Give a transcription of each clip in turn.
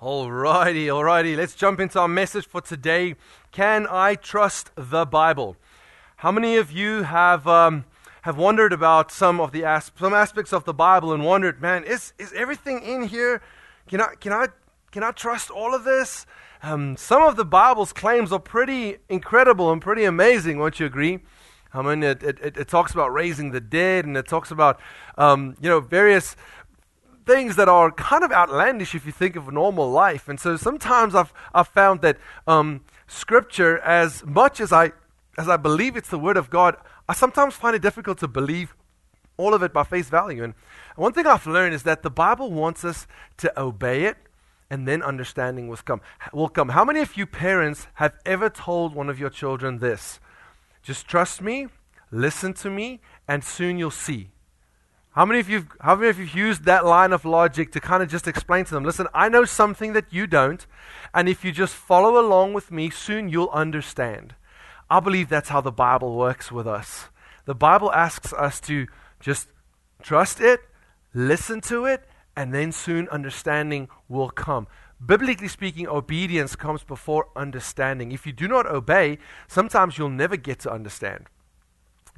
Alrighty, alrighty. Let's jump into our message for today. Can I trust the Bible? How many of you have um, have wondered about some of the as- some aspects of the Bible and wondered, man, is is everything in here? Can I can I can I trust all of this? Um, some of the Bible's claims are pretty incredible and pretty amazing. Won't you agree? I mean, it, it, it talks about raising the dead, and it talks about um, you know various things that are kind of outlandish if you think of normal life. And so sometimes I've, I've found that um, Scripture, as much as I, as I believe it's the Word of God, I sometimes find it difficult to believe all of it by face value. And one thing I've learned is that the Bible wants us to obey it, and then understanding will come. Will come. How many of you parents have ever told one of your children this? Just trust me, listen to me, and soon you'll see. How many of you how many of you used that line of logic to kind of just explain to them, listen, I know something that you don't, and if you just follow along with me, soon you'll understand. I believe that's how the Bible works with us. The Bible asks us to just trust it, listen to it, and then soon understanding will come. Biblically speaking, obedience comes before understanding. If you do not obey, sometimes you'll never get to understand.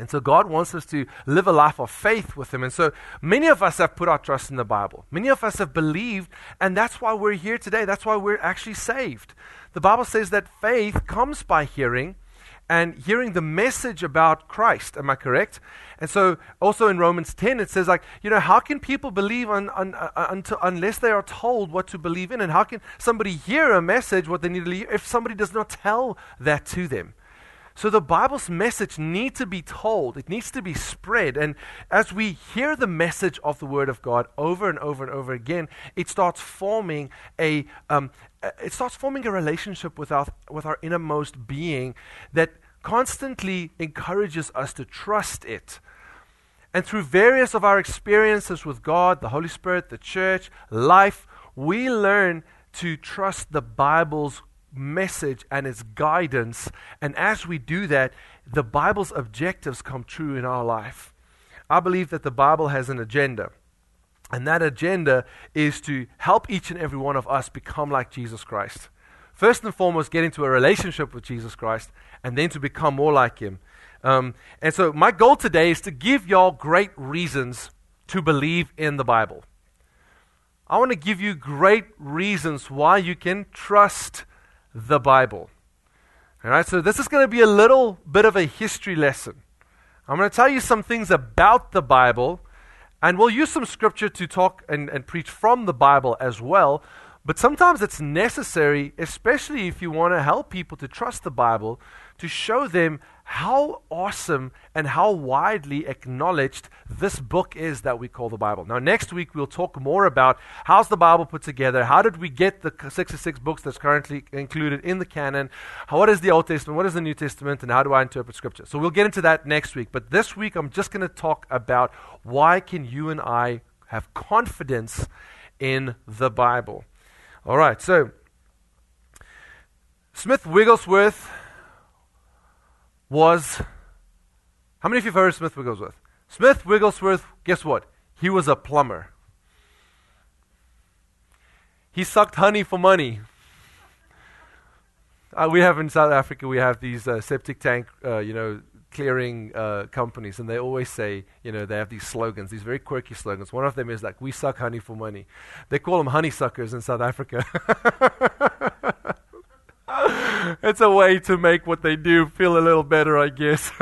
And so God wants us to live a life of faith with Him. And so many of us have put our trust in the Bible. Many of us have believed, and that's why we're here today. That's why we're actually saved. The Bible says that faith comes by hearing, and hearing the message about Christ. Am I correct? And so, also in Romans 10, it says, like, you know, how can people believe un, un, uh, until, unless they are told what to believe in? And how can somebody hear a message, what they need to hear, if somebody does not tell that to them? So the Bible's message needs to be told, it needs to be spread. And as we hear the message of the Word of God over and over and over again, it starts forming a, um, it starts forming a relationship with our, with our innermost being that constantly encourages us to trust it. And through various of our experiences with God, the Holy Spirit, the church, life, we learn to trust the Bible's message and its guidance. And as we do that, the Bible's objectives come true in our life. I believe that the Bible has an agenda. And that agenda is to help each and every one of us become like Jesus Christ. First and foremost, get into a relationship with Jesus Christ, and then to become more like Him. Um, and so, my goal today is to give y'all great reasons to believe in the Bible. I want to give you great reasons why you can trust the Bible. All right, so this is going to be a little bit of a history lesson. I'm going to tell you some things about the Bible, and we'll use some scripture to talk and, and preach from the Bible as well. But sometimes it's necessary, especially if you want to help people to trust the Bible, to show them how awesome and how widely acknowledged this book is that we call the Bible. Now, next week we'll talk more about how's the Bible put together, how did we get the 66 books that's currently included in the canon, how, what is the Old Testament, what is the New Testament, and how do I interpret Scripture. So we'll get into that next week. But this week I'm just going to talk about why can you and I have confidence in the Bible. All right, so Smith Wigglesworth was. How many of you have heard of Smith Wigglesworth? Smith Wigglesworth, guess what? He was a plumber. He sucked honey for money. Uh, we have in South Africa, we have these uh, septic tank, uh, you know, clearing uh, companies, and they always say, you know, they have these slogans, these very quirky slogans. One of them is like, "We suck honey for money." They call them honeysuckers in South Africa. it's a way to make what they do feel a little better, I guess.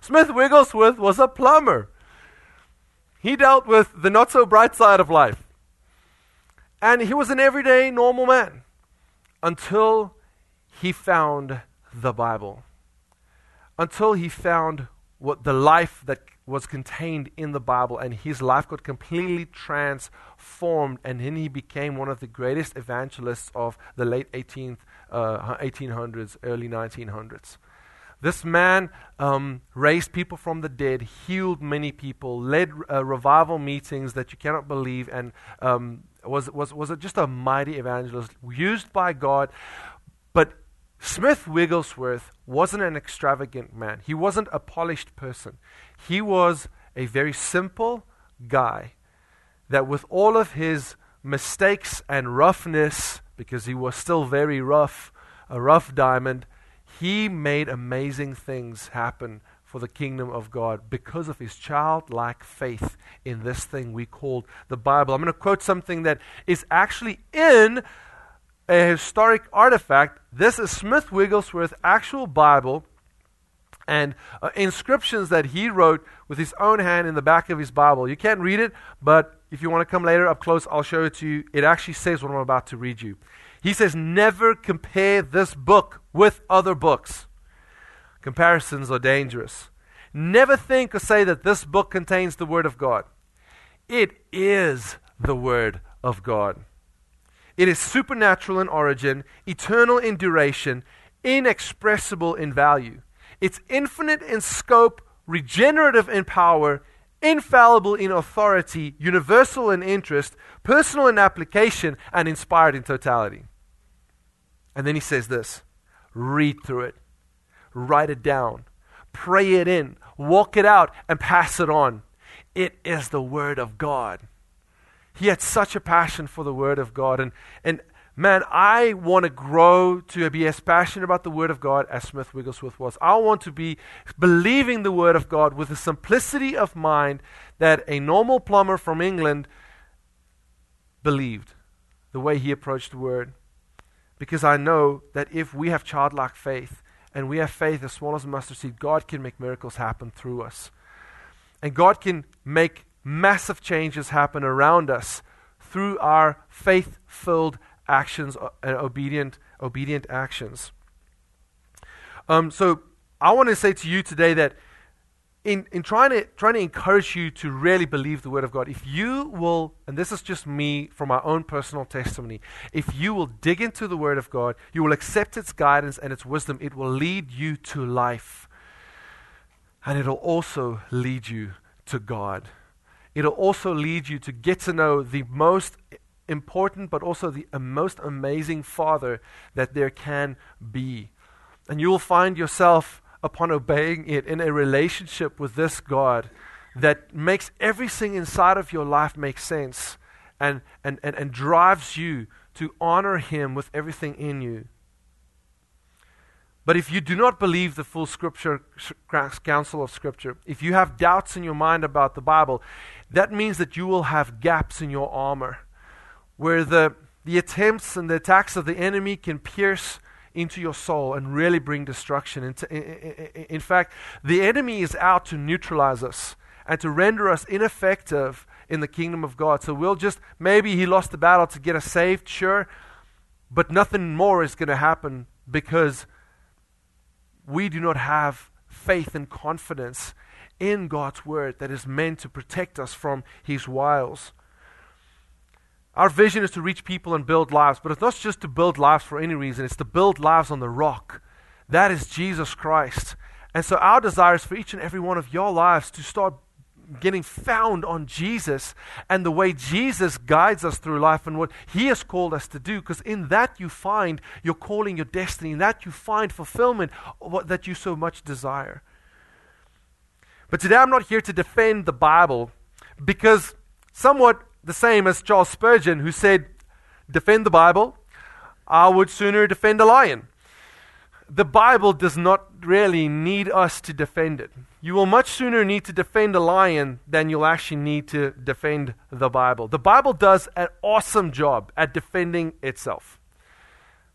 Smith Wigglesworth was a plumber. He dealt with the not so bright side of life. And he was an everyday, normal man until he found the Bible. Until he found what the life that was contained in the Bible, and his life got completely transformed, and then he became one of the greatest evangelists of the late 18th, uh, 1800s, early 1900s. This man um, raised people from the dead, healed many people, led uh, revival meetings that you cannot believe, and um, was, was, was just a mighty evangelist used by God. But Smith Wigglesworth wasn't an extravagant man, he wasn't a polished person. He was a very simple guy that, with all of his mistakes and roughness, because he was still very rough, a rough diamond, he made amazing things happen for the kingdom of God because of his childlike faith in this thing we called the Bible. I'm going to quote something that is actually in a historic artifact. This is Smith Wigglesworth's actual Bible and uh, inscriptions that he wrote with his own hand in the back of his Bible. You can't read it, but if you want to come later up close, I'll show it to you. It actually says what I'm about to read you. He says, Never compare this book with other books. Comparisons are dangerous. Never think or say that this book contains the Word of God. It is the Word of God. It is supernatural in origin, eternal in duration, inexpressible in value. It's infinite in scope, regenerative in power, infallible in authority, universal in interest, personal in application, and inspired in totality. And then he says this read through it, write it down, pray it in, walk it out, and pass it on. It is the Word of God. He had such a passion for the Word of God. And, and man, I want to grow to be as passionate about the Word of God as Smith Wigglesworth was. I want to be believing the Word of God with the simplicity of mind that a normal plumber from England believed, the way he approached the Word. Because I know that if we have childlike faith and we have faith as small as a mustard seed, God can make miracles happen through us. And God can make massive changes happen around us through our faith filled actions uh, and obedient, obedient actions. Um, so I want to say to you today that in, in trying, to, trying to encourage you to really believe the Word of God, if you will, and this is just me from my own personal testimony, if you will dig into the Word of God, you will accept its guidance and its wisdom, it will lead you to life. And it'll also lead you to God. It'll also lead you to get to know the most important, but also the most amazing Father that there can be. And you will find yourself, upon obeying it, in a relationship with this God that makes everything inside of your life make sense and, and, and, and drives you to honor Him with everything in you. But if you do not believe the full scripture counsel of scripture, if you have doubts in your mind about the Bible, that means that you will have gaps in your armor where the, the attempts and the attacks of the enemy can pierce into your soul and really bring destruction. In, in, in fact, the enemy is out to neutralize us and to render us ineffective in the kingdom of God. So we'll just, maybe he lost the battle to get us saved, sure, but nothing more is going to happen because we do not have faith and confidence in God's word that is meant to protect us from his wiles. Our vision is to reach people and build lives, but it's not just to build lives for any reason, it's to build lives on the rock. That is Jesus Christ. And so our desire is for each and every one of your lives to start getting found on Jesus and the way Jesus guides us through life and what He has called us to do. Because in that you find your calling, your destiny. In that you find fulfillment what, that you so much desire. But today I'm not here to defend the Bible because somewhat the same as Charles Spurgeon, who said, Defend the Bible, I would sooner defend a lion. The Bible does not really need us to defend it. You will much sooner need to defend a lion than you'll actually need to defend the Bible. The Bible does an awesome job at defending itself.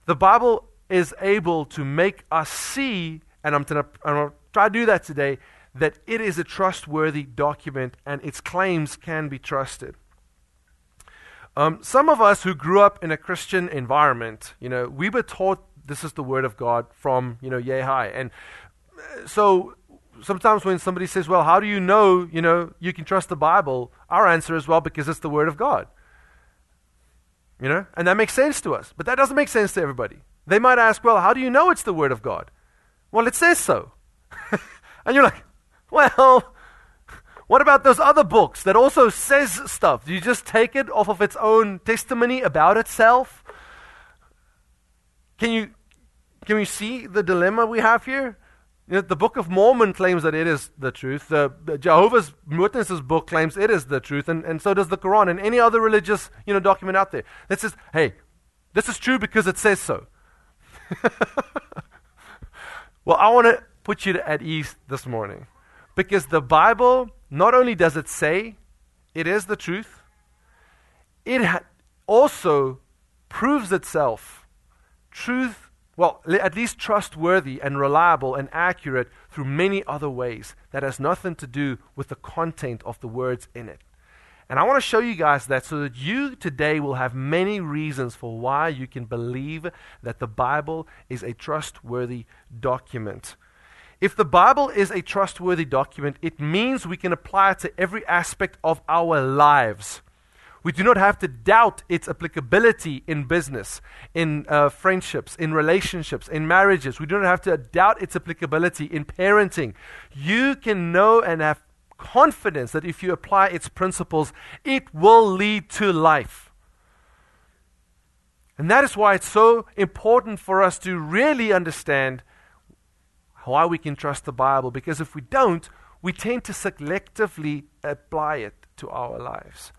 The Bible is able to make us see, and I'm going to try to do that today, that it is a trustworthy document and its claims can be trusted. Um, some of us who grew up in a Christian environment, you know, we were taught this is the word of God from, you know, high. And uh, so sometimes when somebody says, well, how do you know, you know, you can trust the Bible? Our answer is, well, because it's the word of God. You know, and that makes sense to us. But that doesn't make sense to everybody. They might ask, well, how do you know it's the word of God? Well, it says so. and you're like, well, what about those other books that also says stuff? Do you just take it off of its own testimony about itself? Can you can we see the dilemma we have here? You know, the Book of Mormon claims that it is the truth. The, the Jehovah's Witnesses book claims it is the truth, and, and so does the Quran and any other religious you know, document out there that says, hey, this is true because it says so. well, I want to put you at ease this morning because the Bible not only does it say it is the truth, it ha- also proves itself truth well, at least trustworthy and reliable and accurate through many other ways that has nothing to do with the content of the words in it. And I want to show you guys that so that you today will have many reasons for why you can believe that the Bible is a trustworthy document. If the Bible is a trustworthy document, it means we can apply it to every aspect of our lives. We do not have to doubt its applicability in business, in uh, friendships, in relationships, in marriages. We do not have to doubt its applicability in parenting. You can know and have confidence that if you apply its principles, it will lead to life. And that is why it's so important for us to really understand why we can trust the Bible, because if we don't, we tend to selectively apply it to our lives.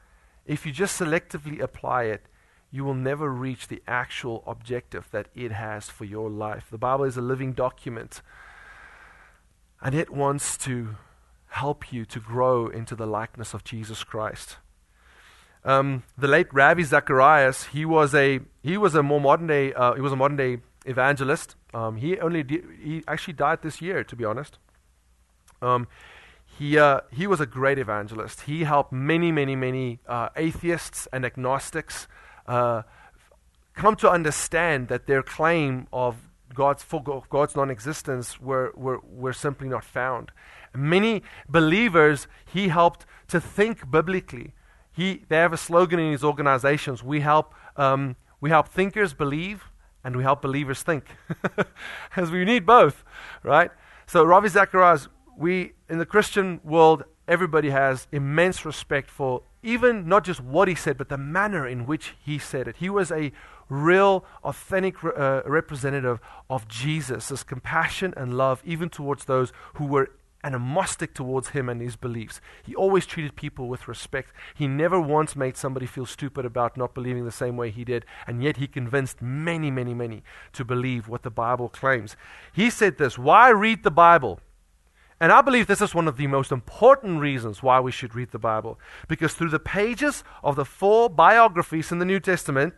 If you just selectively apply it, you will never reach the actual objective that it has for your life. The Bible is a living document, and it wants to help you to grow into the likeness of Jesus Christ. Um, the late Ravi Zacharias, he was a he was a more modern day uh, he was a modern day evangelist. Um, he only di- he actually died this year, to be honest. Um, he, uh, he was a great evangelist. He helped many, many, many uh, atheists and agnostics uh, come to understand that their claim of God's, for God's non existence were, were, were simply not found. Many believers he helped to think biblically. He, they have a slogan in his organizations we help, um, we help thinkers believe and we help believers think. As we need both, right? So Ravi Zacharias we, in the Christian world, everybody has immense respect for even not just what he said, but the manner in which he said it. He was a real, authentic uh, representative of Jesus' his compassion and love, even towards those who were animostic towards him and his beliefs. He always treated people with respect. He never once made somebody feel stupid about not believing the same way he did, and yet he convinced many, many, many to believe what the Bible claims. He said this Why read the Bible? And I believe this is one of the most important reasons why we should read the Bible. Because through the pages of the four biographies in the New Testament,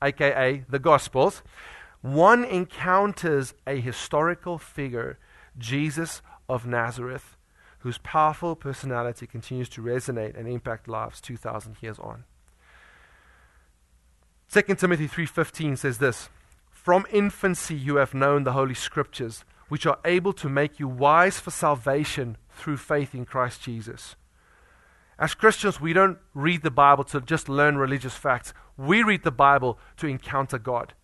aka the Gospels, one encounters a historical figure, Jesus of Nazareth, whose powerful personality continues to resonate and impact lives 2000 years on. 2 Timothy 3:15 says this, "From infancy you have known the holy scriptures, which are able to make you wise for salvation through faith in Christ Jesus. As Christians, we don't read the Bible to just learn religious facts. We read the Bible to encounter God.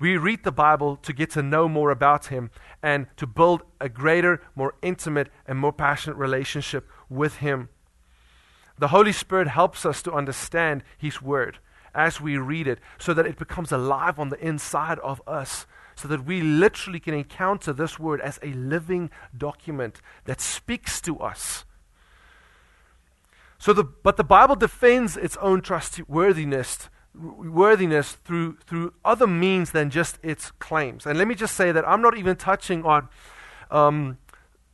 We read the Bible to get to know more about Him and to build a greater, more intimate, and more passionate relationship with Him. The Holy Spirit helps us to understand His Word as we read it so that it becomes alive on the inside of us so that we literally can encounter this word as a living document that speaks to us. So the, but the Bible defends its own trustworthiness worthiness through, through other means than just its claims. And let me just say that I'm not even touching on um,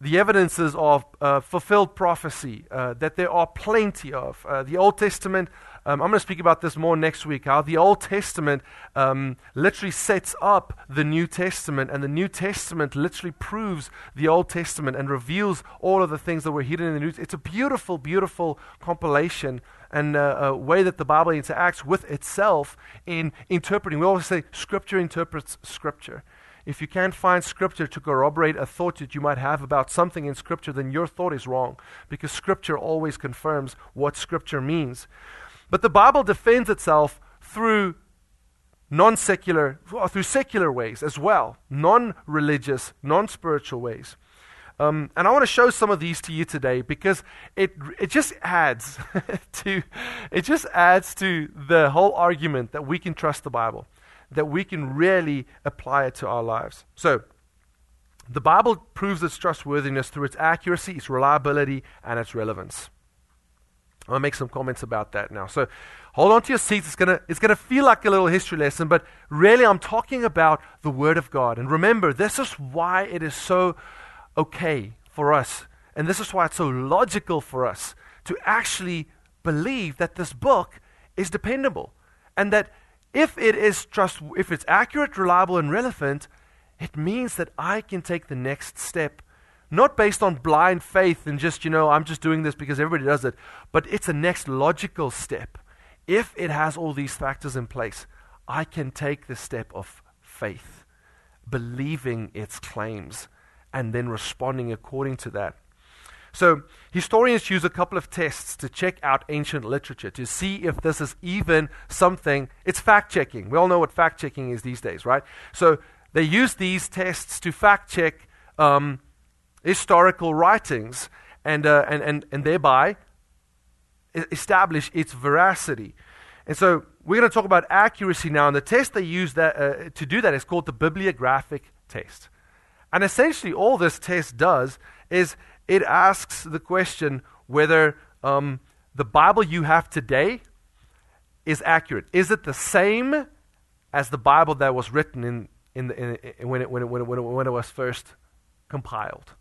the evidences of uh, fulfilled prophecy uh, that there are plenty of. Uh, the Old Testament, um, I'm going to speak about this more next week, how the Old Testament um, literally sets up the New Testament, and the New Testament literally proves the Old Testament and reveals all of the things that were hidden in the New It's a beautiful, beautiful compilation and uh, a way that the Bible interacts with itself in interpreting. We always say Scripture interprets Scripture. If you can't find scripture to corroborate a thought that you might have about something in scripture, then your thought is wrong because scripture always confirms what scripture means. But the Bible defends itself through non secular, through secular ways as well, non religious, non spiritual ways. Um, and I want to show some of these to you today because it, it just adds to it just adds to the whole argument that we can trust the Bible that we can really apply it to our lives. So, The Bible proves its trustworthiness through its accuracy, its reliability, and its relevance. I'm to make some comments about that now. So hold on to your seats. It's to, it's to feel like a little history lesson, but really I'm talking about the Word of God. And remember, this is why it is so okay for us, and this is why it's so logical for us to actually believe that this book is dependable. And that if it is trust, if it's accurate, reliable, and relevant, it means that I can take the next step not based on blind faith and just, you know, I'm just doing this because everybody does it, but it's a next logical step. If it has all these factors in place, I can take the step of faith, believing its claims, and then responding according to that. So, historians use a couple of tests to check out ancient literature to see if this is even something. It's fact checking. We all know what fact checking is these days, right? So, they use these tests to fact check um, historical writings and, uh, and, and, and thereby establish its veracity. And so we're going to talk about accuracy now. And the test they use that, uh, to do that is called the bibliographic test. And essentially, all this test does is it asks the question whether um, the Bible you have today is accurate. Is it the same as the Bible that was written in, in, the, in, in when, it, when, it, when, it, when it was first compiled?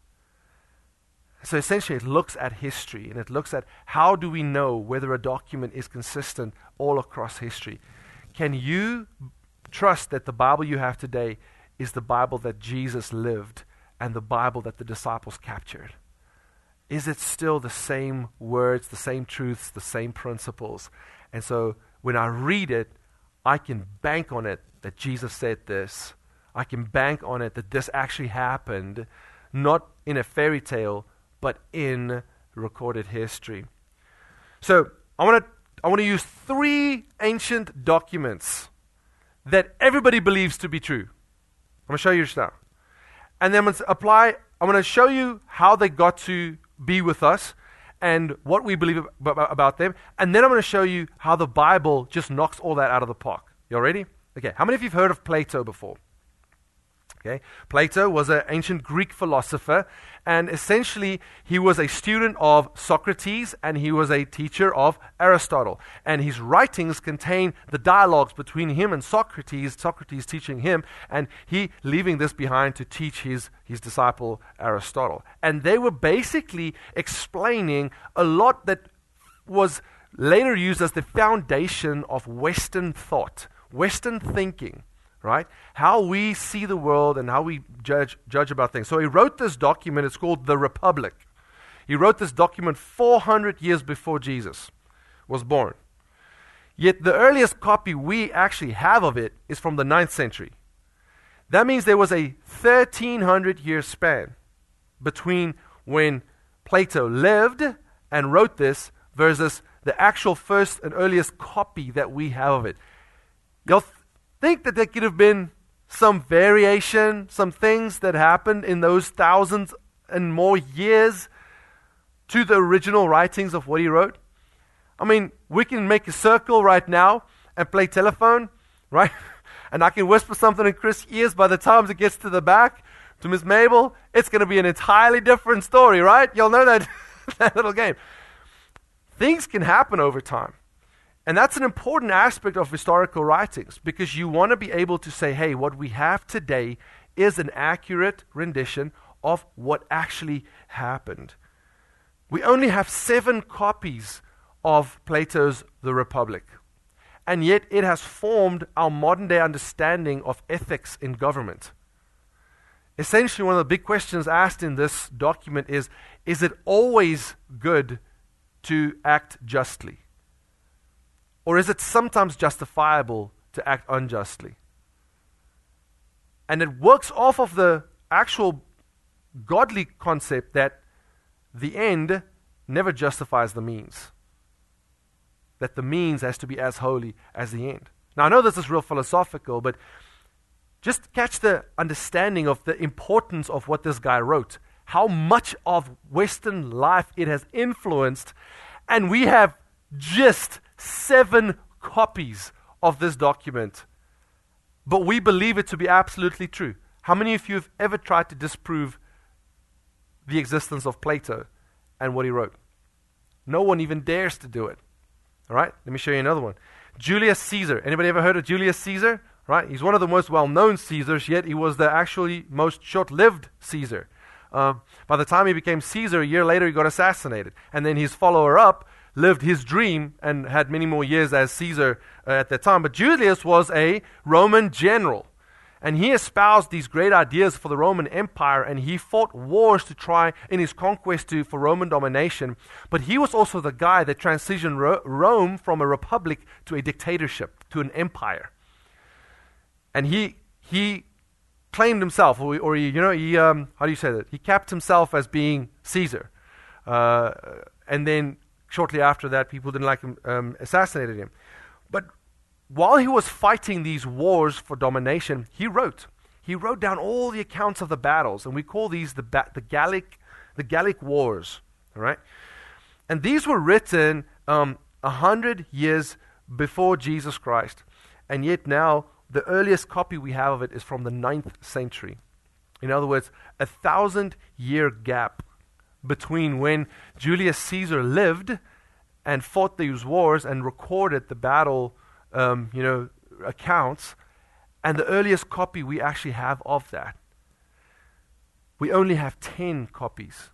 So essentially, it looks at history and it looks at how do we know whether a document is consistent all across history. Can you trust that the Bible you have today is the Bible that Jesus lived and the Bible that the disciples captured? Is it still the same words, the same truths, the same principles? And so when I read it, I can bank on it that Jesus said this. I can bank on it that this actually happened, not in a fairy tale, but in recorded history. So I want to I want to use three ancient documents that everybody believes to be true. I'm going to show you just now. And then I'm going to apply, I'm going to show you how they got to be with us and what we believe about them. And then I'm going to show you how the Bible just knocks all that out of the park. You all ready? Okay. How many of you have heard of Plato before? Okay. Plato was an ancient Greek philosopher, and essentially he was a student of Socrates and he was a teacher of Aristotle. And his writings contain the dialogues between him and Socrates, Socrates teaching him, and he leaving this behind to teach his, his disciple Aristotle. And they were basically explaining a lot that was later used as the foundation of Western thought, Western thinking right? How we see the world and how we judge, judge about things. So he wrote this document. It's called The Republic. He wrote this document 400 years before Jesus was born. Yet the earliest copy we actually have of it is from the 9th century. That means there was a 1300 year span between when Plato lived and wrote this versus the actual first and earliest copy that we have of it. Y'all think that there could have been some variation, some things that happened in those thousands and more years to the original writings of what he wrote? I mean, we can make a circle right now and play telephone, right? and I can whisper something in Chris' ears. By the time it gets to the back, to Miss Mabel, it's going to be an entirely different story, right? You'll know that, that little game. Things can happen over time. And that's an important aspect of historical writings because you want to be able to say, hey, what we have today is an accurate rendition of what actually happened. We only have seven copies of Plato's The Republic, and yet it has formed our modern day understanding of ethics in government. Essentially, one of the big questions asked in this document is Is it always good to act justly? Or is it sometimes justifiable to act unjustly? And it works off of the actual godly concept that the end never justifies the means. That the means has to be as holy as the end. Now, I know this is real philosophical, but just catch the understanding of the importance of what this guy wrote, how much of Western life it has influenced, and we have just seven copies of this document, but we believe it to be absolutely true. How many of you have ever tried to disprove the existence of Plato and what he wrote? No one even dares to do it. All right? Let me show you another one. Julius Caesar. Anybody ever heard of Julius Caesar? Right? He's one of the most well-known Caesars, yet he was the actually most short-lived Caesar. Um, by the time he became Caesar, a year later he got assassinated. And then his follower up lived his dream and had many more years as Caesar uh, at that time. But Julius was a Roman general. And he espoused these great ideas for the Roman Empire, and he fought wars to try in his conquest to, for Roman domination. But he was also the guy that transitioned Ro- Rome from a republic to a dictatorship, to an empire. And he, he claimed himself, or, or he, you know, he, um, how do you say that? He capped himself as being Caesar. Uh, and then shortly after that, people didn't like him, um, assassinated him. But while he was fighting these wars for domination, he wrote. He wrote down all the accounts of the battles, and we call these the, ba- the Gallic the Gallic Wars. All right, and these were written um, a hundred years before Jesus Christ, and yet now the earliest copy we have of it is from the ninth century. In other words, a thousand year gap between when Julius Caesar lived and fought these wars and recorded the battle um, you know, accounts, and the earliest copy we actually have of that. We only have 10 copies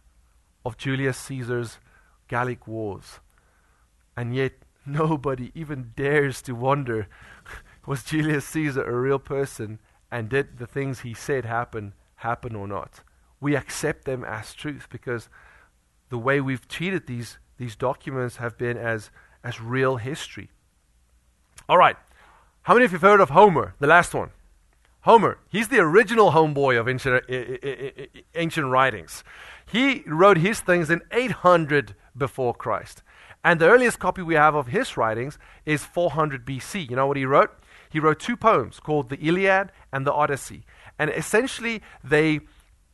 of Julius Caesar's Gallic Wars. And yet, nobody even dares to wonder was Julius Caesar a real person and did the things he said happen happen or not? We accept them as truth because the way we've treated these, these documents have been as, as real history. All right. How many of you have heard of Homer, the last one? Homer, he's the original homeboy of ancient, uh, uh, uh, ancient writings. He wrote his things in 800 before Christ. And the earliest copy we have of his writings is 400 BC. You know what he wrote? He wrote two poems called the Iliad and the Odyssey. And essentially, they,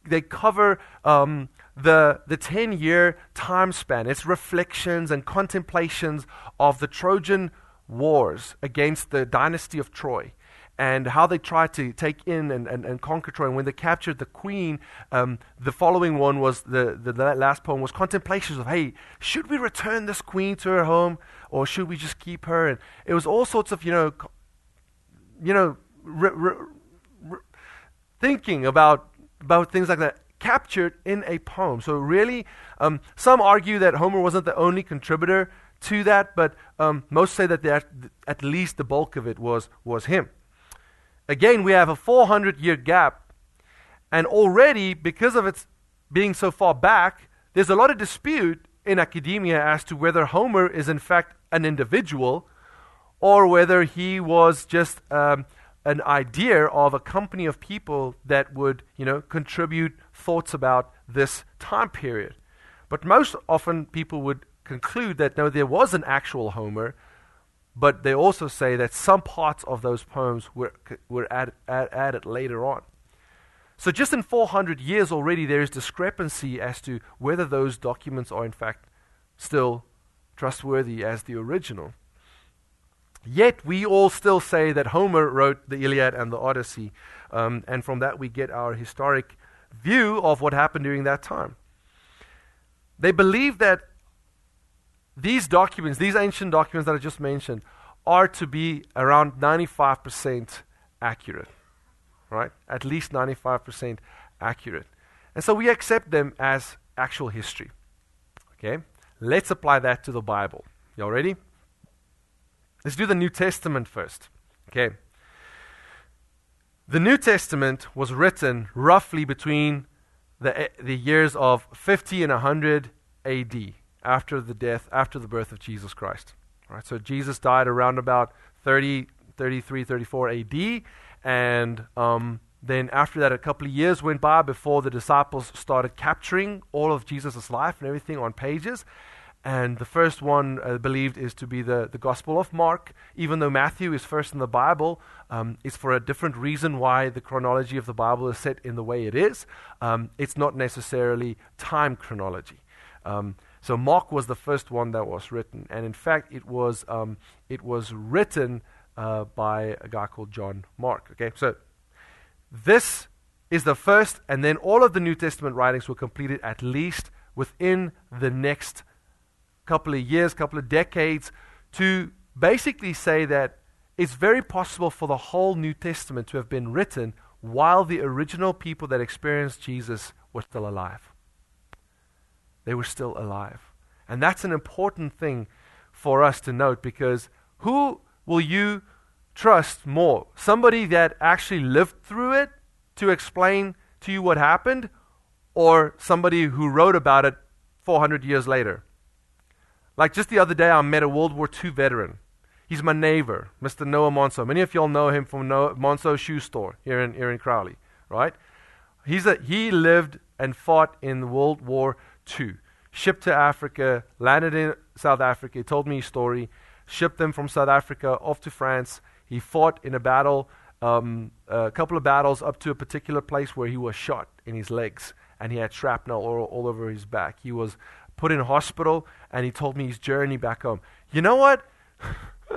they cover um, the, the 10 year time span. It's reflections and contemplations of the Trojan wars against the dynasty of Troy and how they tried to take in and, and, and conquer Troy. And when they captured the queen, um, the following one was the, the, the, last poem was contemplations of, hey, should we return this queen to her home or should we just keep her? And it was all sorts of, you know, you know, thinking about, about things like that captured in a poem. So really, um, some argue that Homer wasn't the only contributor to that, but um, most say that at least the bulk of it was, was him. Again, we have a 400 year gap, and already, because of its being so far back, there's a lot of dispute in academia as to whether Homer is in fact an individual or whether he was just um, an idea of a company of people that would, you know, contribute thoughts about this time period. But most often people would conclude that no, there was an actual Homer, but they also say that some parts of those poems were, were add, add, added later on. So, just in 400 years already, there is discrepancy as to whether those documents are in fact still trustworthy as the original. Yet, we all still say that Homer wrote the Iliad and the Odyssey, um, and from that we get our historic view of what happened during that time. They believe that these documents, these ancient documents that I just mentioned, are to be around 95% accurate. Right? At least 95% accurate. And so we accept them as actual history. Okay? Let's apply that to the Bible. Y'all ready? Let's do the New Testament first. Okay. The New Testament was written roughly between the, the years of 50 and 100 AD after the death, after the birth of Jesus Christ. Right, so Jesus died around about 30, 33, 34 AD, and um, then after that, a couple of years went by before the disciples started capturing all of Jesus' life and everything on pages. And the first one uh, believed is to be the, the Gospel of Mark, even though Matthew is first in the Bible. Um, it's for a different reason why the chronology of the Bible is set in the way it is. Um, it's not necessarily time chronology. Um, so Mark was the first one that was written, and in fact, it was um, it was written uh, by a guy called John Mark. Okay, so this is the first, and then all of the New Testament writings were completed at least within the next couple of years, couple of decades, to basically say that it's very possible for the whole New Testament to have been written while the original people that experienced Jesus were still alive. They were still alive. And that's an important thing for us to note because who will you trust more? Somebody that actually lived through it to explain to you what happened, or somebody who wrote about it 400 years later? Like just the other day, I met a World War II veteran. He's my neighbor, Mr. Noah Monso. Many of y'all know him from Noah, Monso Shoe Store here in, here in Crowley, right? He's a, he lived and fought in World War II. Shipped to Africa, landed in South Africa. He told me his story. Shipped them from South Africa off to France. He fought in a battle, um, a couple of battles up to a particular place where he was shot in his legs and he had shrapnel all, all over his back. He was put in hospital and he told me his journey back home. You know what?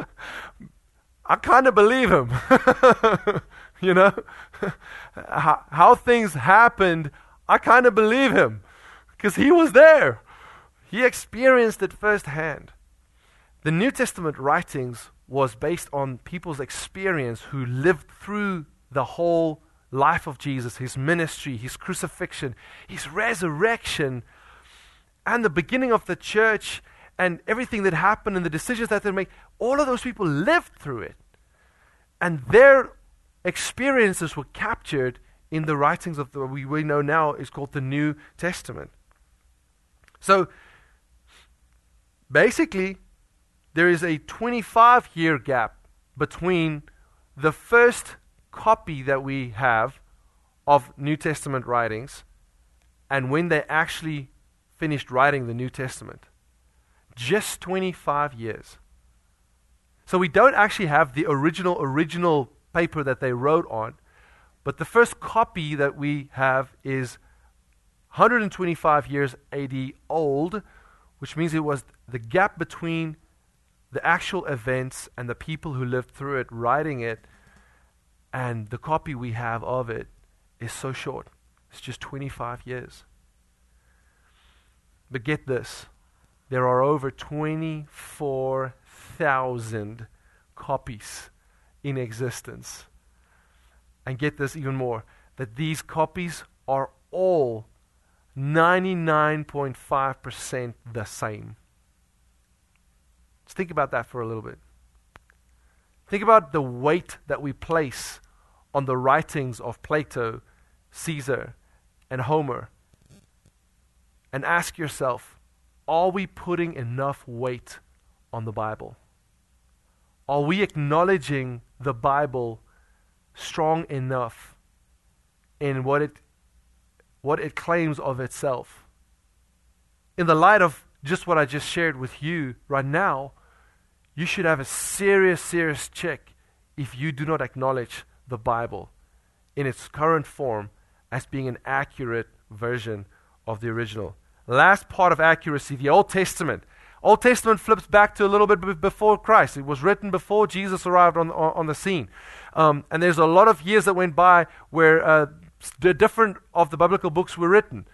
I kind of believe him. you know? how, how things happened, I kind of believe him because he was there. He experienced it firsthand. The New Testament writings was based on people's experience who lived through the whole life of Jesus, his ministry, his crucifixion, his resurrection, and the beginning of the church and everything that happened and the decisions that they make, all of those people lived through it. And their experiences were captured in the writings of the we, we know now is called the New Testament. So basically, there is a 25 year gap between the first copy that we have of New Testament writings and when they actually finished writing the New Testament. Just 25 years. So we don't actually have the original, original paper that they wrote on, but the first copy that we have is 125 years AD old, which means it was the gap between the actual events and the people who lived through it writing it, and the copy we have of it is so short. It's just 25 years. But get this there are over 24,000 copies in existence. And get this even more that these copies are all 99.5% the same. Let's think about that for a little bit. Think about the weight that we place on the writings of Plato, Caesar, and Homer. And ask yourself are we putting enough weight on the Bible? Are we acknowledging the Bible strong enough in what it, what it claims of itself? In the light of just what I just shared with you right now, you should have a serious, serious check if you do not acknowledge the Bible in its current form as being an accurate version of the original. Last part of accuracy, the Old Testament. Old Testament flips back to a little bit before Christ. It was written before Jesus arrived on, on, on the scene. Um, and there's a lot of years that went by where uh, the different of the biblical books were written.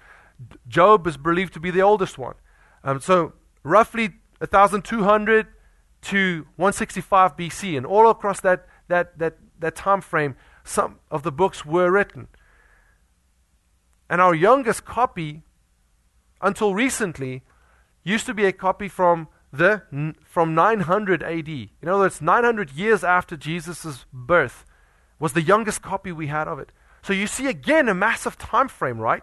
Job is believed to be the oldest one. Um, so roughly 1200 to 165 BC, and all across that, that, that, that time frame, some of the books were written. And our youngest copy until recently, used to be a copy from the from 900 AD. In other words, 900 years after Jesus' birth was the youngest copy we had of it. So you see again a massive time frame, right?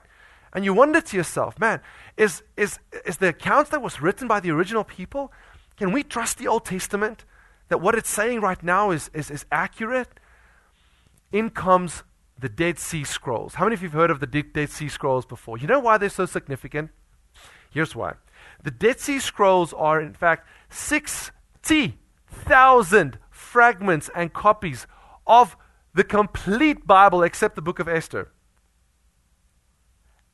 And you wonder to yourself, man, is, is, is the account that was written by the original people, can we trust the Old Testament that what it's saying right now is, is, is accurate? In comes the Dead Sea Scrolls. How many of you have heard of the Dead Sea Scrolls before? You know why they're so significant? Here's why. The Dead Sea Scrolls are, in fact, 60,000 fragments and copies of the complete Bible except the book of Esther.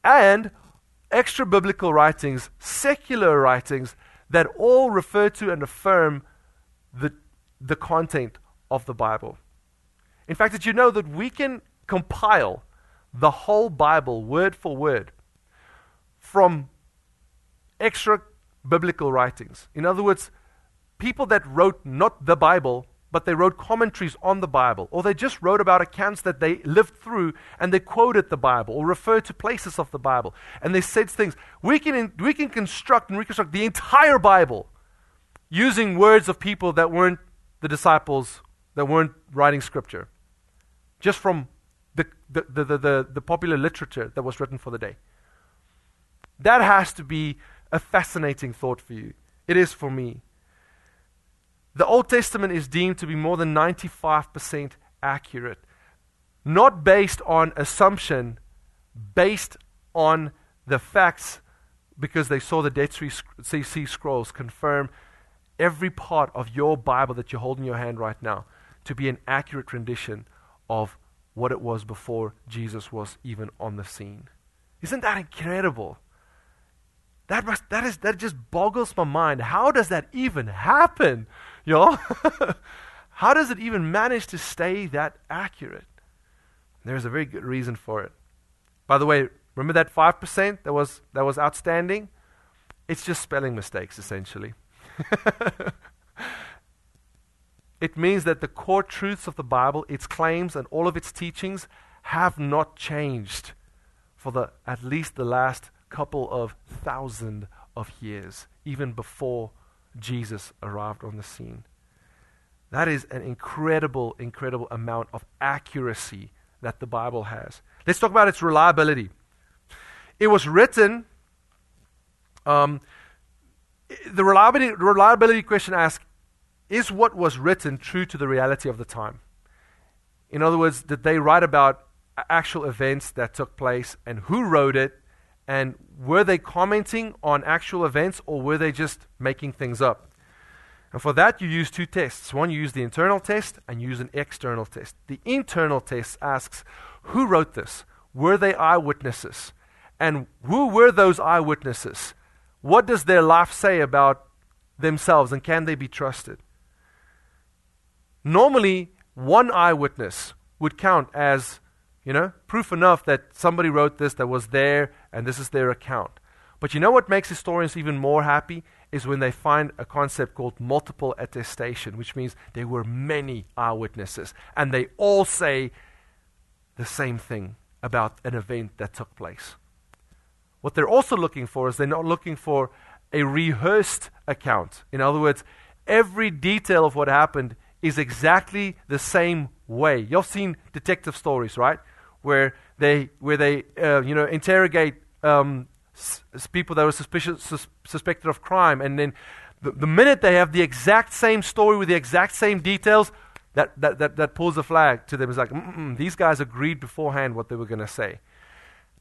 And extra biblical writings, secular writings that all refer to and affirm the, the content of the Bible. In fact, did you know that we can compile the whole Bible, word for word, from extra biblical writings. In other words, people that wrote not the Bible, but they wrote commentaries on the Bible, or they just wrote about accounts that they lived through and they quoted the Bible or referred to places of the Bible. And they said things. We can, we can construct and reconstruct the entire Bible using words of people that weren't the disciples, that weren't writing scripture, just from the, the, the, the, the, the popular literature that was written for the day. That has to be a fascinating thought for you. It is for me. The Old Testament is deemed to be more than 95% accurate, not based on assumption, based on the facts, because they saw the Dead Sea Scrolls confirm every part of your Bible that you hold in your hand right now to be an accurate rendition of what it was before Jesus was even on the scene. Isn't that incredible? That, must, that, is, that just boggles my mind. How does that even happen? Know? How does it even manage to stay that accurate? There's a very good reason for it. By the way, remember that 5% that was, that was outstanding? It's just spelling mistakes, essentially. it means that the core truths of the Bible, its claims, and all of its teachings have not changed for the, at least the last couple of thousand of years, even before Jesus arrived on the scene. That is an incredible, incredible amount of accuracy that the Bible has. Let's talk about its reliability. It was written, um, the reliability, reliability question asks, is what was written true to the reality of the time? In other words, did they write about actual events that took place and who wrote it and were they commenting on actual events or were they just making things up? And for that, you use two tests. One, you use the internal test and use an external test. The internal test asks, who wrote this? Were they eyewitnesses? And who were those eyewitnesses? What does their life say about themselves and can they be trusted? Normally, one eyewitness would count as you know, proof enough that somebody wrote this that was there and this is their account. But you know what makes historians even more happy is when they find a concept called multiple attestation, which means there were many eyewitnesses and they all say the same thing about an event that took place. What they're also looking for is they're not looking for a rehearsed account. In other words, every detail of what happened is exactly the same way. You've seen detective stories, right? Where they, where they uh, you know, interrogate um, s- people that were suspicious, sus- suspected of crime. And then the, the minute they have the exact same story with the exact same details, that, that, that, that pulls the flag to them. It's like, these guys agreed beforehand what they were going to say.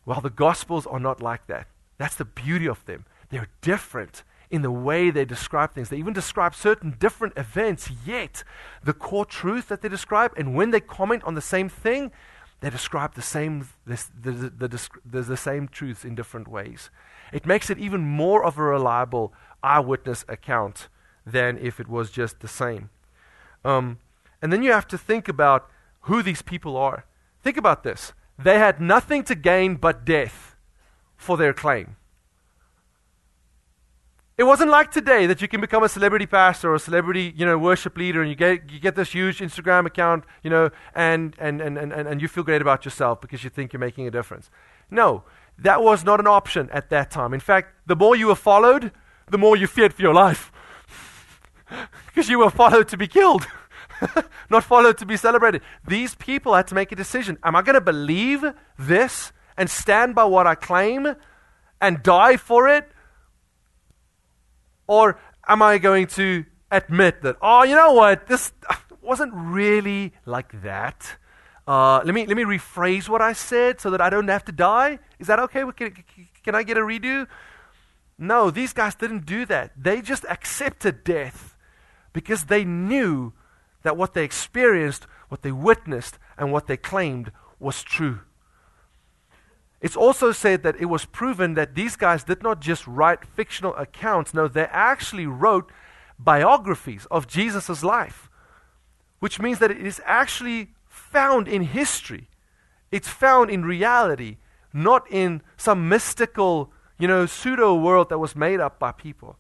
Well, the Gospels are not like that. That's the beauty of them. They're different in the way they describe things. They even describe certain different events, yet the core truth that they describe, and when they comment on the same thing, they describe the same, this, the, the, the, the, same truths in different ways. It makes it even more of a reliable eyewitness account than if it was just the same. Um, and then you have to think about who these people are. Think about this. They had nothing to gain but death for their claim. It wasn't like today that you can become a celebrity pastor or a celebrity, you know, worship leader and you get, you get this huge Instagram account, you know, and, and, and, and, and you feel great about yourself because you think you're making a difference. No, that was not an option at that time. In fact, the more you were followed, the more you feared for your life. because you were followed to be killed, not followed to be celebrated. These people had to make a decision. Am I going to believe this and stand by what I claim and die for it? Or am I going to admit that, oh, you know what, this wasn't really like that? Uh, let, me, let me rephrase what I said so that I don't have to die. Is that okay? Can, can I get a redo? No, these guys didn't do that. They just accepted death because they knew that what they experienced, what they witnessed, and what they claimed was true. It's also said that it was proven that these guys did not just write fictional accounts, no, they actually wrote biographies of Jesus' life, which means that it is actually found in history. It's found in reality, not in some mystical, you know, pseudo world that was made up by people.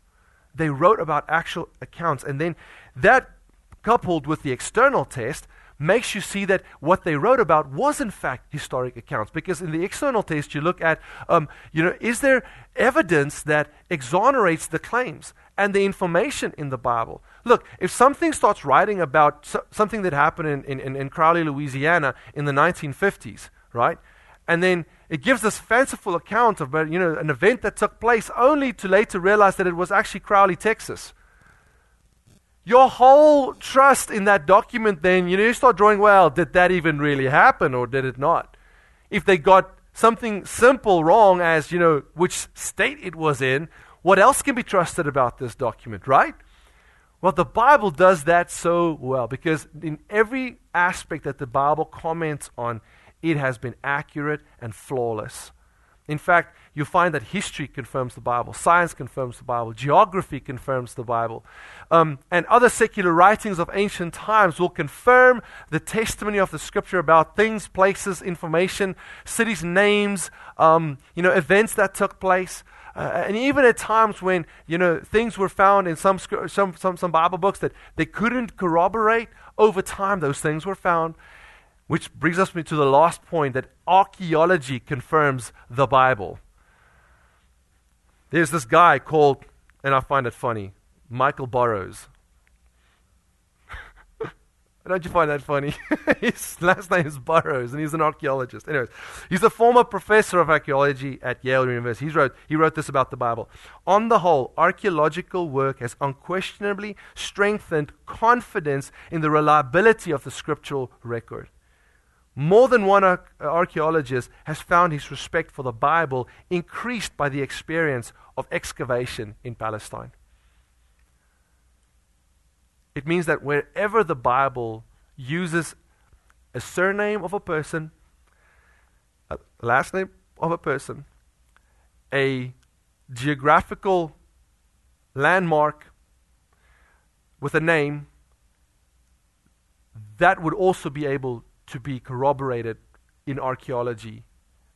They wrote about actual accounts. And then that, coupled with the external test, makes you see that what they wrote about was in fact historic accounts. Because in the external test, you look at, um, you know, is there evidence that exonerates the claims and the information in the Bible? Look, if something starts writing about so- something that happened in, in, in Crowley, Louisiana in the 1950s, right? And then it gives this fanciful account of you know, an event that took place only to later realize that it was actually Crowley, Texas. Your whole trust in that document, then, you know, you start drawing, well, did that even really happen or did it not? If they got something simple wrong as, you know, which state it was in, what else can be trusted about this document, right? Well, the Bible does that so well because in every aspect that the Bible comments on, it has been accurate and flawless. In fact, you'll find that history confirms the Bible, science confirms the Bible, geography confirms the Bible, um, and other secular writings of ancient times will confirm the testimony of the Scripture about things, places, information, cities' names, um, you know, events that took place. Uh, and even at times when you know things were found in some, some, some, some Bible books that they couldn't corroborate, over time those things were found. Which brings us to the last point that archaeology confirms the Bible. There's this guy called, and I find it funny, Michael Burrows. Don't you find that funny? His last name is Burrows, and he's an archaeologist. Anyways, he's a former professor of archaeology at Yale University. He wrote, he wrote this about the Bible. On the whole, archaeological work has unquestionably strengthened confidence in the reliability of the scriptural record. More than one ar- archaeologist has found his respect for the Bible increased by the experience of excavation in Palestine. It means that wherever the Bible uses a surname of a person, a last name of a person, a geographical landmark with a name, that would also be able to be corroborated in archaeology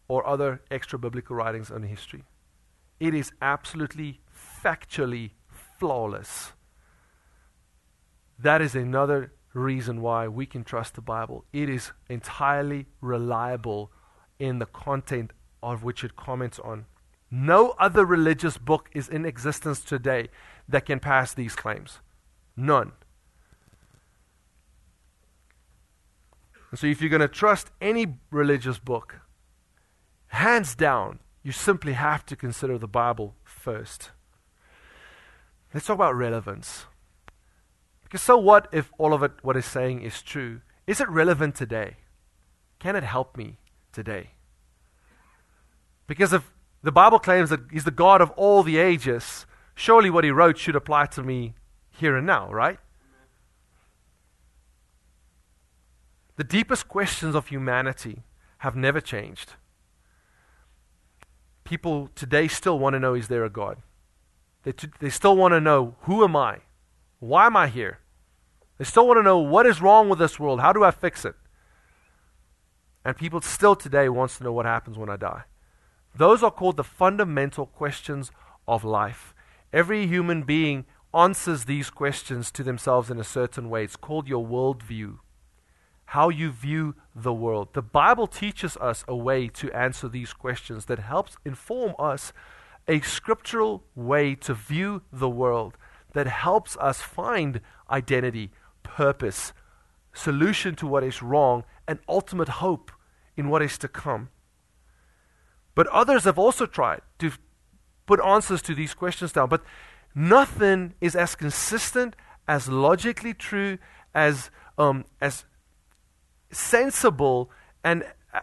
or other extra biblical writings on history. It is absolutely factually flawless. That is another reason why we can trust the Bible. It is entirely reliable in the content of which it comments on. No other religious book is in existence today that can pass these claims. None. And so, if you're going to trust any religious book, hands down, you simply have to consider the Bible first. Let's talk about relevance. Because so what if all of it, what it's saying, is true? Is it relevant today? Can it help me today? Because if the Bible claims that He's the God of all the ages, surely what He wrote should apply to me here and now, right? The deepest questions of humanity have never changed. People today still want to know is there a God? They, t- they still want to know who am I? Why am I here? They still want to know what is wrong with this world? How do I fix it? And people still today wants to know what happens when I die. Those are called the fundamental questions of life. Every human being answers these questions to themselves in a certain way. It's called your worldview how you view the world. The Bible teaches us a way to answer these questions that helps inform us a scriptural way to view the world that helps us find identity, purpose, solution to what is wrong, and ultimate hope in what is to come. But others have also tried to put answers to these questions down, but nothing is as consistent, as logically true, as, um, as sensible and uh,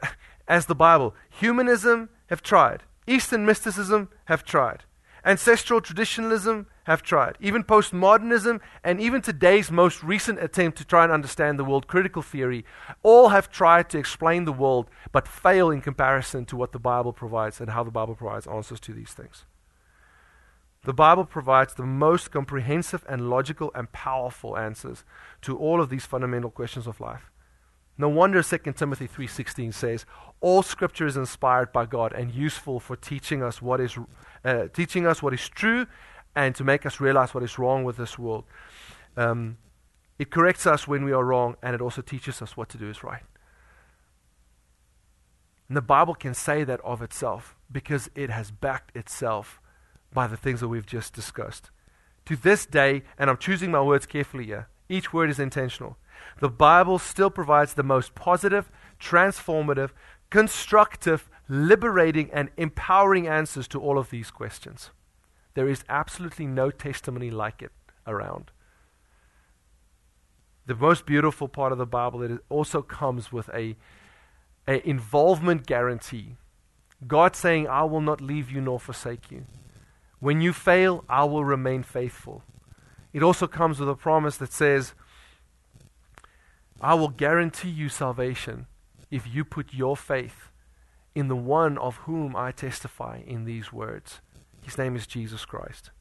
as the Bible. Humanism have tried. Eastern mysticism have tried. Ancestral traditionalism have tried. Even postmodernism and even today's most recent attempt to try and understand the world, critical theory, all have tried to explain the world but fail in comparison to what the Bible provides and how the Bible provides answers to these things. The Bible provides the most comprehensive and logical and powerful answers to all of these fundamental questions of life. No wonder 2 Timothy 3:16 says, "All scripture is inspired by God and useful for teaching us what is uh, teaching us what is true and to make us realize what is wrong with this world." Um, it corrects us when we are wrong, and it also teaches us what to do is right. And the Bible can say that of itself because it has backed itself by the things that we've just discussed. To this day, and I'm choosing my words carefully here, each word is intentional. The Bible still provides the most positive, transformative, constructive, liberating, and empowering answers to all of these questions. There is absolutely no testimony like it around. The most beautiful part of the Bible, it also comes with a an involvement guarantee. God saying, I will not leave you nor forsake you. When you fail, I will remain faithful. It also comes with a promise that says, I will guarantee you salvation if you put your faith in the one of whom I testify in these words. His name is Jesus Christ.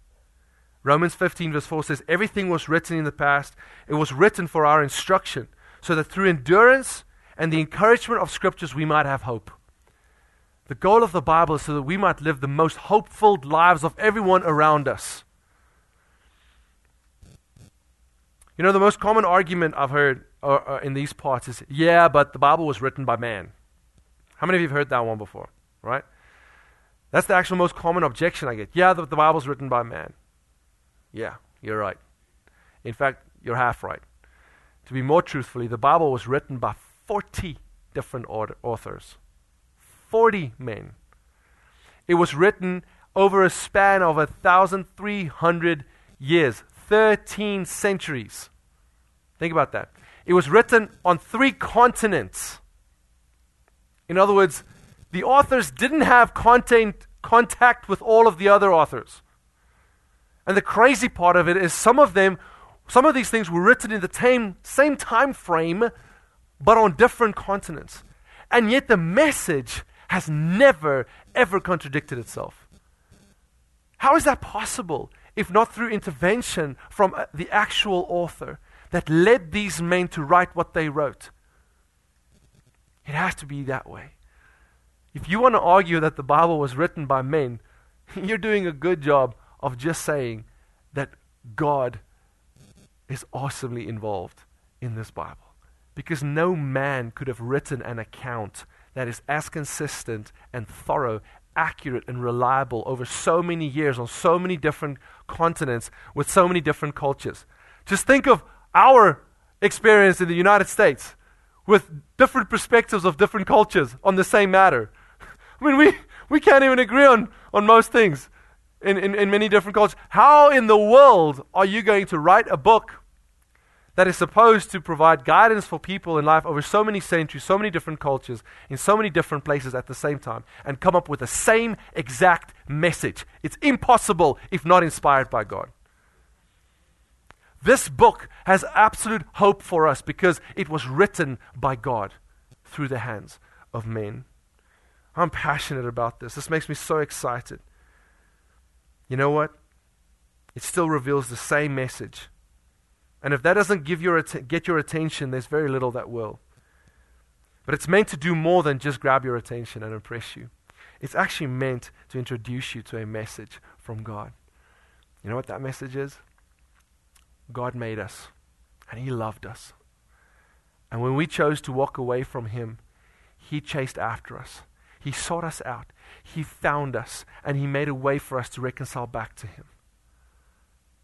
Romans 15, verse 4 says, Everything was written in the past. It was written for our instruction, so that through endurance and the encouragement of scriptures we might have hope. The goal of the Bible is so that we might live the most hopeful lives of everyone around us. You know, the most common argument I've heard uh, uh, in these parts is, yeah, but the Bible was written by man. How many of you have heard that one before? Right? That's the actual most common objection I get. Yeah, the, the Bible's written by man. Yeah, you're right. In fact, you're half right. To be more truthfully, the Bible was written by 40 different authors. 40 men. It was written over a span of 1,300 years, 13 centuries. Think about that. It was written on three continents. In other words, the authors didn't have content, contact with all of the other authors. And the crazy part of it is some of them, some of these things were written in the same, same time frame but on different continents. And yet the message has never, ever contradicted itself. How is that possible if not through intervention from uh, the actual author that led these men to write what they wrote? It has to be that way. If you want to argue that the Bible was written by men, you're doing a good job of just saying that God is awesomely involved in this Bible because no man could have written an account that is as consistent and thorough, accurate, and reliable over so many years on so many different continents with so many different cultures. Just think of our experience in the United States with different perspectives of different cultures on the same matter. I mean, we, we can't even agree on, on most things in, in, in many different cultures. How in the world are you going to write a book that is supposed to provide guidance for people in life over so many centuries, so many different cultures, in so many different places at the same time, and come up with the same exact message. It's impossible if not inspired by God. This book has absolute hope for us because it was written by God through the hands of men. I'm passionate about this. This makes me so excited. You know what? It still reveals the same message and if that doesn't give your att- get your attention, there's very little that will. But it's meant to do more than just grab your attention and impress you. It's actually meant to introduce you to a message from God. You know what that message is? God made us, and He loved us. And when we chose to walk away from Him, He chased after us. He sought us out. He found us, and He made a way for us to reconcile back to Him.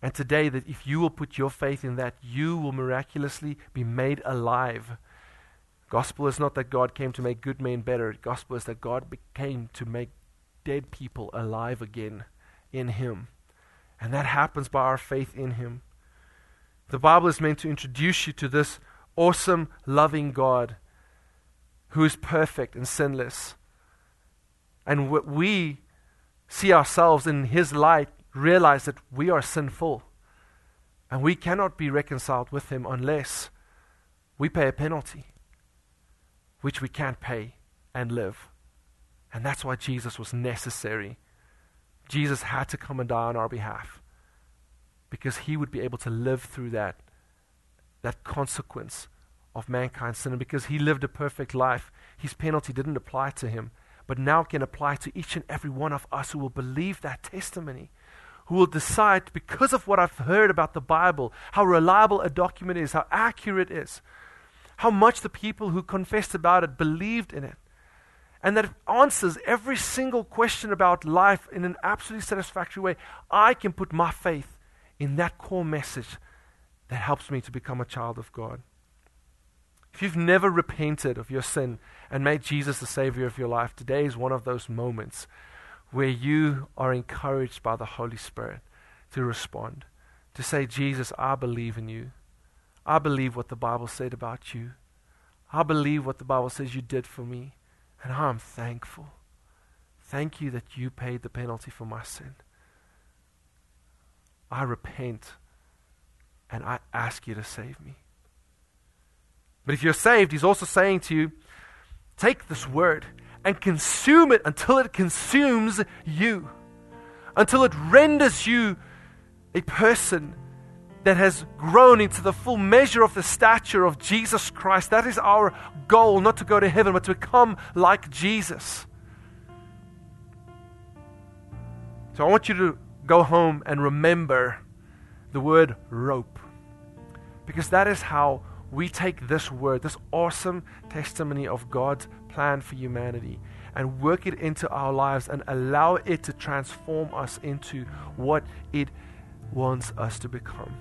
And today, that if you will put your faith in that, you will miraculously be made alive. Gospel is not that God came to make good men better. Gospel is that God came to make dead people alive again in Him. And that happens by our faith in Him. The Bible is meant to introduce you to this awesome, loving God who is perfect and sinless. And we see ourselves in His light realize that we are sinful and we cannot be reconciled with Him unless we pay a penalty, which we can't pay and live. And that's why Jesus was necessary. Jesus had to come and die on our behalf because He would be able to live through that, that consequence of mankind's sin. And because he lived a perfect life, his penalty didn't apply to him, but now can apply to each and every one of us who will believe that testimony, who will decide, because of what I've heard about the Bible, how reliable a document is, how accurate it is, how much the people who confessed about it believed in it, and that it answers every single question about life in an absolutely satisfactory way. I can put my faith in that core message that helps me to become a child of God. If you've never repented of your sin and made Jesus the Savior of your life, today is one of those moments where you are encouraged by the Holy Spirit to respond, to say, Jesus, I believe in you. I believe what the Bible said about you. I believe what the Bible says you did for me, and I'm thankful. Thank you that you paid the penalty for my sin. I repent and I ask you to save me. But if you're saved, he's also saying to you, take this word and consume it until it consumes you, until it renders you a person that has grown into the full measure of the stature of Jesus Christ. That is our goal, not to go to heaven, but to become like Jesus. So I want you to go home and remember the word rope. Because that is how we take this word, this awesome testimony of God's plan for humanity, and work it into our lives and allow it to transform us into what it wants us to become.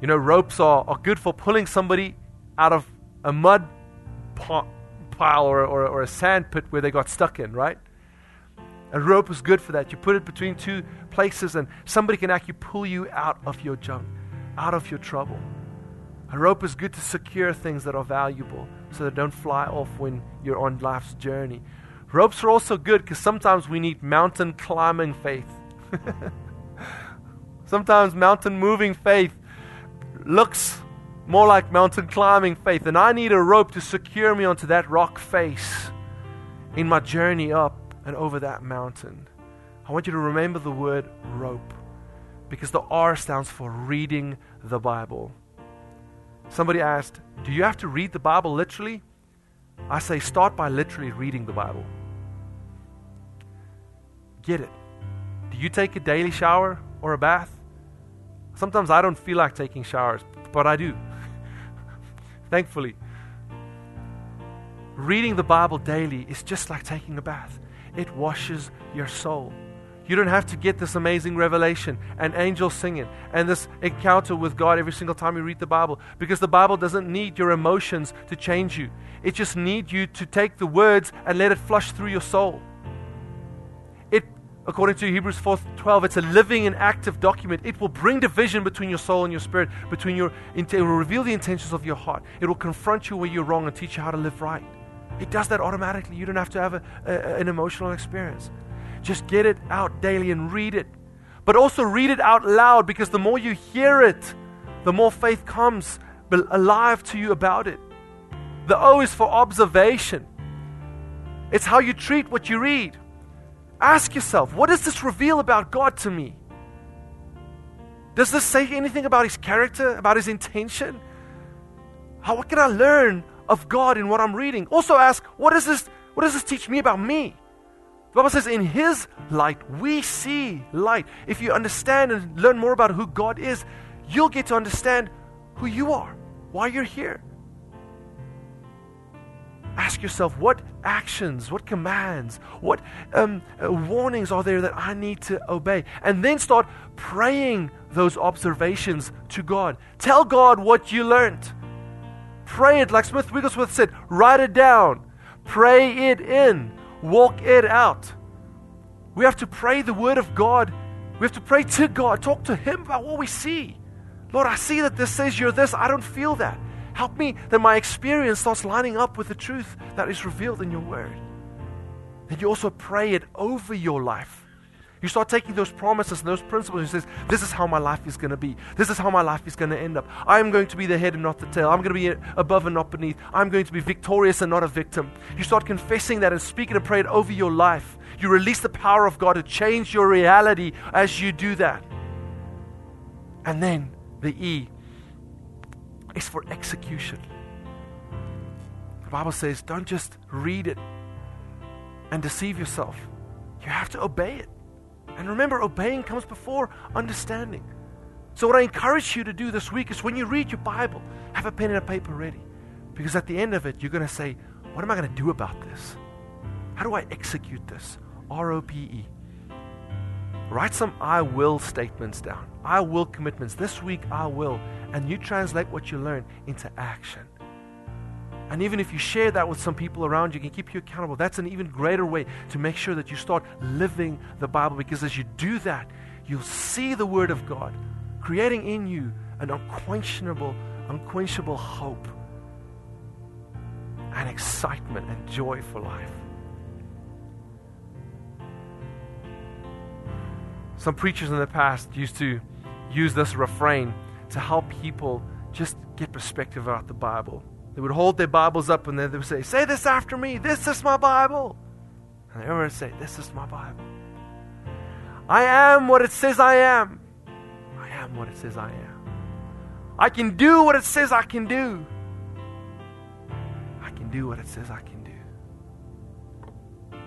You know, ropes are, are good for pulling somebody out of a mud pile or, or, or a sand pit where they got stuck in, right? A rope is good for that. You put it between two places, and somebody can actually pull you out of your junk, out of your trouble. A rope is good to secure things that are valuable so they don't fly off when you're on life's journey. Ropes are also good because sometimes we need mountain climbing faith. sometimes mountain moving faith looks more like mountain climbing faith, and I need a rope to secure me onto that rock face in my journey up and over that mountain. I want you to remember the word rope because the R stands for reading the Bible. Somebody asked, Do you have to read the Bible literally? I say, start by literally reading the Bible. Get it. Do you take a daily shower or a bath? Sometimes I don't feel like taking showers, but I do. Thankfully. Reading the Bible daily is just like taking a bath, it washes your soul. You don't have to get this amazing revelation and angels singing and this encounter with God every single time you read the Bible because the Bible doesn't need your emotions to change you. It just needs you to take the words and let it flush through your soul. It according to Hebrews 4:12 it's a living and active document. It will bring division between your soul and your spirit, between your it will reveal the intentions of your heart. It will confront you where you're wrong and teach you how to live right. It does that automatically. You don't have to have a, a, an emotional experience. Just get it out daily and read it. But also read it out loud because the more you hear it, the more faith comes alive to you about it. The O is for observation. It's how you treat what you read. Ask yourself, what does this reveal about God to me? Does this say anything about his character, about his intention? How what can I learn of God in what I'm reading? Also ask, what does this what does this teach me about me? The Bible says, in His light, we see light. If you understand and learn more about who God is, you'll get to understand who you are, why you're here. Ask yourself, what actions, what commands, what um, uh, warnings are there that I need to obey? And then start praying those observations to God. Tell God what you learned. Pray it, like Smith Wigglesworth said, write it down, pray it in walk it out. We have to pray the word of God. We have to pray to God, talk to Him about what we see. Lord, I see that this says you're this. I don't feel that. Help me that my experience starts lining up with the truth that is revealed in your word. And you also pray it over your life. You start taking those promises and those principles and says, This is how my life is going to be. This is how my life is going to end up. I am going to be the head and not the tail. I'm going to be above and not beneath. I'm going to be victorious and not a victim. You start confessing that and speaking and praying over your life. You release the power of God to change your reality as you do that. And then the E is for execution. The Bible says, don't just read it and deceive yourself. You have to obey it. And remember, obeying comes before understanding. So, what I encourage you to do this week is when you read your Bible, have a pen and a paper ready. Because at the end of it, you're going to say, What am I going to do about this? How do I execute this? R O P E. Write some I will statements down. I will commitments. This week, I will. And you translate what you learn into action. And even if you share that with some people around you, can keep you accountable. That's an even greater way to make sure that you start living the Bible because as you do that, you'll see the Word of God creating in you an unquenchable, unquenchable hope and excitement and joy for life. Some preachers in the past used to use this refrain to help people just get perspective about the Bible. They would hold their Bibles up and then they would say, Say this after me. This is my Bible. And they would say, This is my Bible. I am what it says I am. I am what it says I am. I can do what it says I can do. I can do what it says I can do.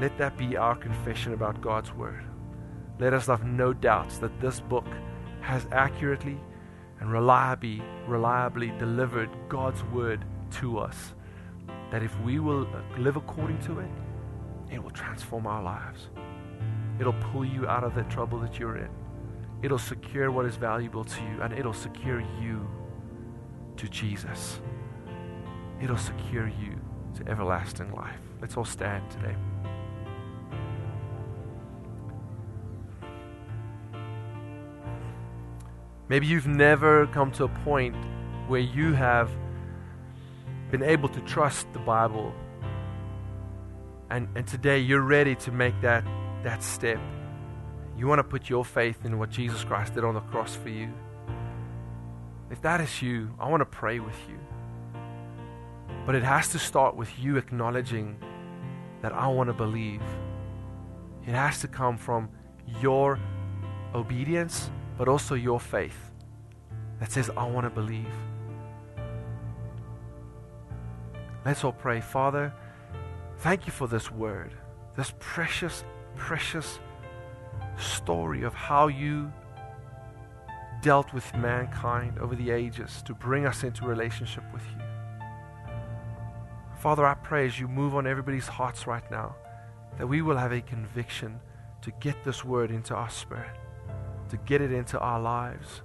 Let that be our confession about God's Word. Let us have no doubts that this book has accurately and reliably, reliably delivered God's word to us. That if we will live according to it, it will transform our lives. It'll pull you out of the trouble that you're in. It'll secure what is valuable to you, and it'll secure you to Jesus. It'll secure you to everlasting life. Let's all stand today. Maybe you've never come to a point where you have been able to trust the Bible. And, and today you're ready to make that, that step. You want to put your faith in what Jesus Christ did on the cross for you. If that is you, I want to pray with you. But it has to start with you acknowledging that I want to believe. It has to come from your obedience but also your faith that says, I want to believe. Let's all pray. Father, thank you for this word, this precious, precious story of how you dealt with mankind over the ages to bring us into relationship with you. Father, I pray as you move on everybody's hearts right now that we will have a conviction to get this word into our spirit to get it into our lives.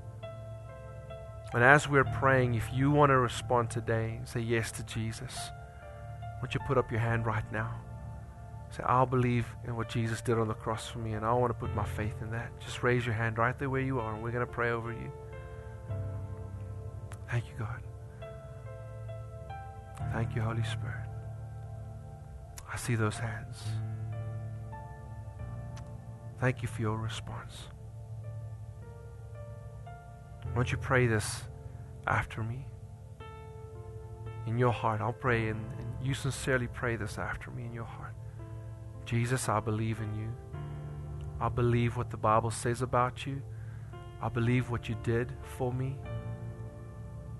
And as we're praying, if you want to respond today, say yes to Jesus, would you put up your hand right now? Say, I'll believe in what Jesus did on the cross for me, and I want to put my faith in that. Just raise your hand right there where you are, and we're going to pray over you. Thank you, God. Thank you, Holy Spirit. I see those hands. Thank you for your response. Won't you pray this after me? In your heart, I'll pray, and, and you sincerely pray this after me in your heart. Jesus, I believe in you. I believe what the Bible says about you. I believe what you did for me.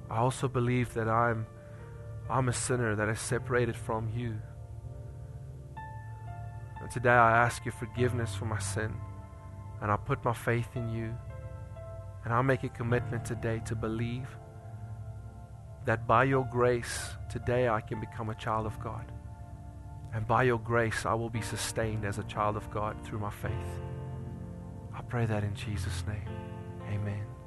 I also believe that I'm I'm a sinner that is separated from you. And today I ask you forgiveness for my sin. And I put my faith in you. And I'll make a commitment today to believe that by your grace, today I can become a child of God. And by your grace, I will be sustained as a child of God through my faith. I pray that in Jesus' name. Amen.